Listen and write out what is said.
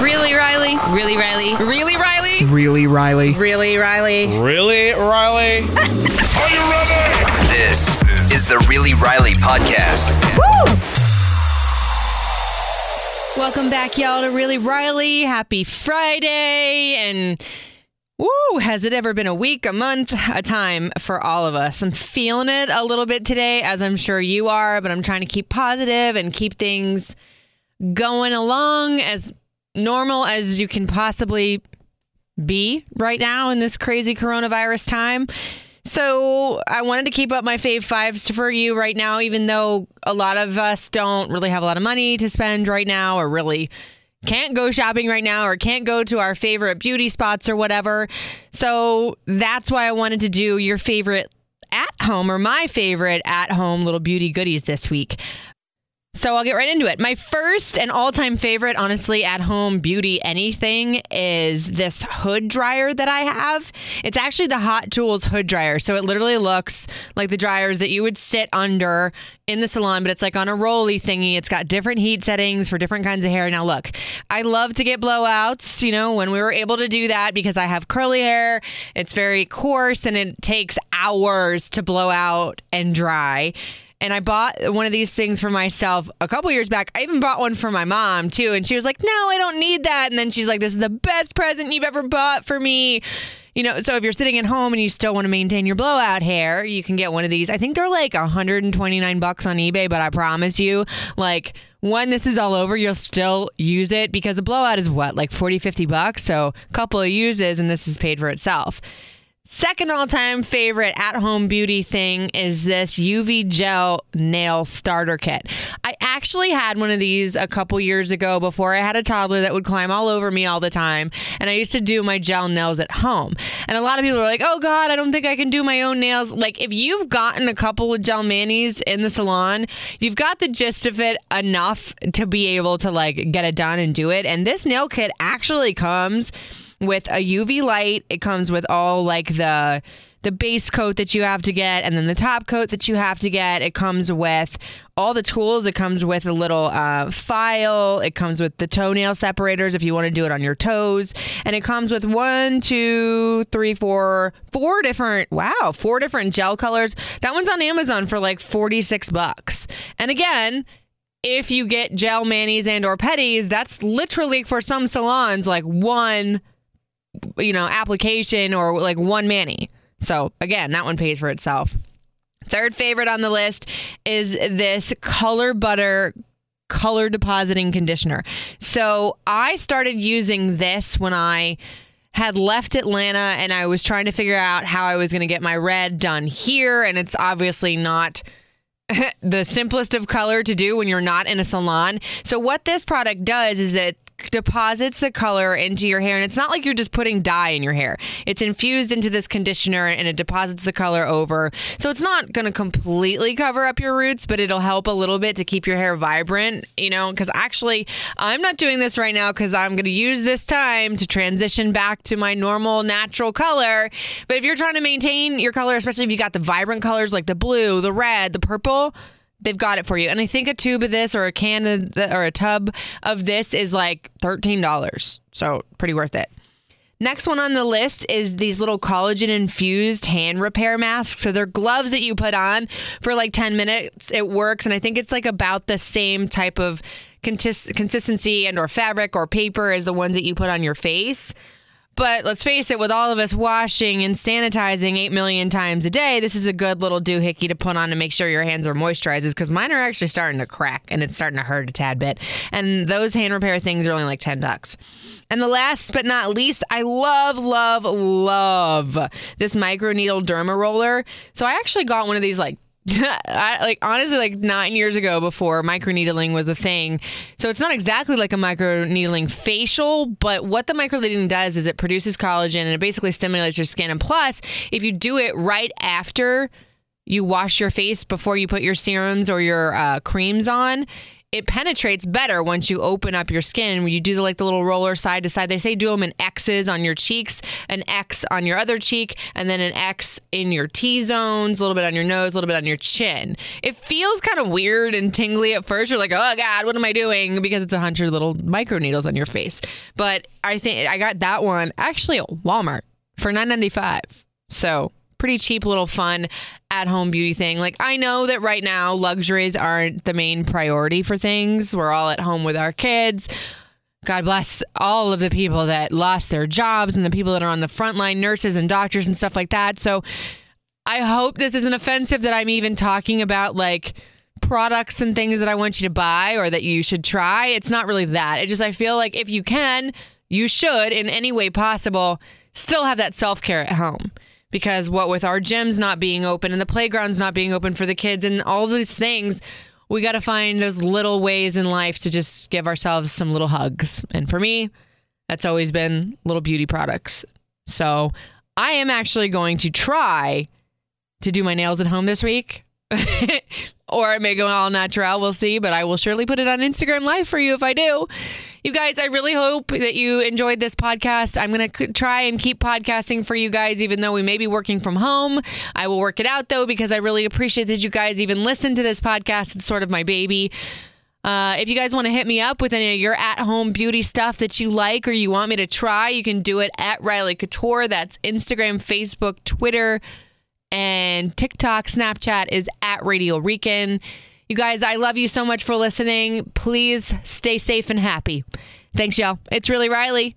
Really, Riley? Really, Riley? Really, Riley? Really, Riley? Really, Riley? Really, Riley? Are you ready? This is the Really Riley podcast. Woo! Welcome back, y'all, to Really Riley. Happy Friday. And woo, has it ever been a week, a month, a time for all of us? I'm feeling it a little bit today, as I'm sure you are, but I'm trying to keep positive and keep things going along as normal as you can possibly be right now in this crazy coronavirus time. So I wanted to keep up my fave fives for you right now, even though a lot of us don't really have a lot of money to spend right now or really can't go shopping right now or can't go to our favorite beauty spots or whatever. So that's why I wanted to do your favorite at home or my favorite at home little beauty goodies this week. So I'll get right into it. My first and all time favorite, honestly, at home beauty anything is this hood dryer that I have. It's actually the Hot Tools hood dryer. So it literally looks like the dryers that you would sit under in the salon, but it's like on a rolly thingy. It's got different heat settings for different kinds of hair. Now, look, I love to get blowouts, you know, when we were able to do that because I have curly hair. It's very coarse and it takes hours to blow out and dry and I bought one of these things for myself a couple years back. I even bought one for my mom too, and she was like, "No, I don't need that." And then she's like, "This is the best present you've ever bought for me." You know, so if you're sitting at home and you still want to maintain your blowout hair, you can get one of these. I think they're like 129 bucks on eBay, but I promise you, like when this is all over, you'll still use it because a blowout is what, like 40, 50 bucks. So a couple of uses and this is paid for itself. Second all time favorite at home beauty thing is this UV gel nail starter kit. I actually had one of these a couple years ago before I had a toddler that would climb all over me all the time. And I used to do my gel nails at home. And a lot of people were like, oh God, I don't think I can do my own nails. Like, if you've gotten a couple of gel manis in the salon, you've got the gist of it enough to be able to like get it done and do it. And this nail kit actually comes with a UV light. It comes with all like the the base coat that you have to get and then the top coat that you have to get. It comes with all the tools. It comes with a little uh, file. It comes with the toenail separators if you want to do it on your toes. And it comes with one, two, three, four, four different, wow, four different gel colors. That one's on Amazon for like 46 bucks. And again, if you get gel manis and or pedis, that's literally for some salons like one you know, application or like one mani. So again, that one pays for itself. Third favorite on the list is this color butter color depositing conditioner. So I started using this when I had left Atlanta and I was trying to figure out how I was going to get my red done here. And it's obviously not the simplest of color to do when you're not in a salon. So what this product does is deposits the color into your hair and it's not like you're just putting dye in your hair. It's infused into this conditioner and it deposits the color over. So it's not going to completely cover up your roots but it'll help a little bit to keep your hair vibrant you know? Because actually i'm not doing this right now because i'm going to use this time to transition back to my normal natural color. But if you're trying to maintain your color especially if you got the vibrant colors like the blue the red the purple they've got it for you. And I think a tube of this or a can of the, or a tub of this is like $13. So pretty worth it. Next one on the list is these little collagen infused hand repair masks. So they're gloves that you put on for like 10 minutes. It works. And I think it's like about the same type of consistency and or fabric or paper as the ones that you put on your face. But let's face it, with all of us washing and sanitizing 8 million times a day, this is a good little doohickey to put on to make sure your hands are moisturized because mine are actually starting to crack and it's starting to hurt a tad bit. And those hand repair things are only like 10 bucks. And the last but not least, I love, love, love this micro needle derma roller. So I actually got one of these like I, like honestly, like nine years ago, before microneedling was a thing. So it's not exactly like a microneedling facial, but what the microneedling does is it produces collagen and it basically stimulates your skin. And plus, if you do it right after you wash your face before you put your serums or your uh, creams on, it penetrates better once you open up your skin. When you do the, like the little roller side to side, they say do them in X's on your cheeks, an X on your other cheek, and then an X in your T zones, a little bit on your nose, a little bit on your chin. It feels kind of weird and tingly at first. You're like, oh God, what am I doing? Because it's a hundred little micro needles on your face. But I think I got that one actually at Walmart for nine ninety five. So pretty cheap little fun at home beauty thing. Like I know that right now luxuries aren't the main priority for things. We're all at home with our kids. God bless all of the people that lost their jobs and the people that are on the front line, nurses and doctors and stuff like that. So I hope this isn't offensive that I'm even talking about like products and things that I want you to buy or that you should try. It's not really that. It just I feel like if you can, you should in any way possible still have that self-care at home because what with our gyms not being open and the playgrounds not being open for the kids and all these things, we got to find those little ways in life to just give ourselves some little hugs. And for me, that's always been little beauty products. So I am actually going to try to do my nails at home this week. or it may go all natural. We'll see, but I will surely put it on Instagram Live for you if I do. You guys, I really hope that you enjoyed this podcast. I'm going to try and keep podcasting for you guys, even though we may be working from home. I will work it out though, because I really appreciate that you guys even listen to this podcast. It's sort of my baby. Uh, if you guys want to hit me up with any of your at home beauty stuff that you like or you want me to try, you can do it at Riley Couture. That's Instagram, Facebook, Twitter, and TikTok. Snapchat is at Radio Rican. You guys, I love you so much for listening. Please stay safe and happy. Thanks, y'all. It's really Riley.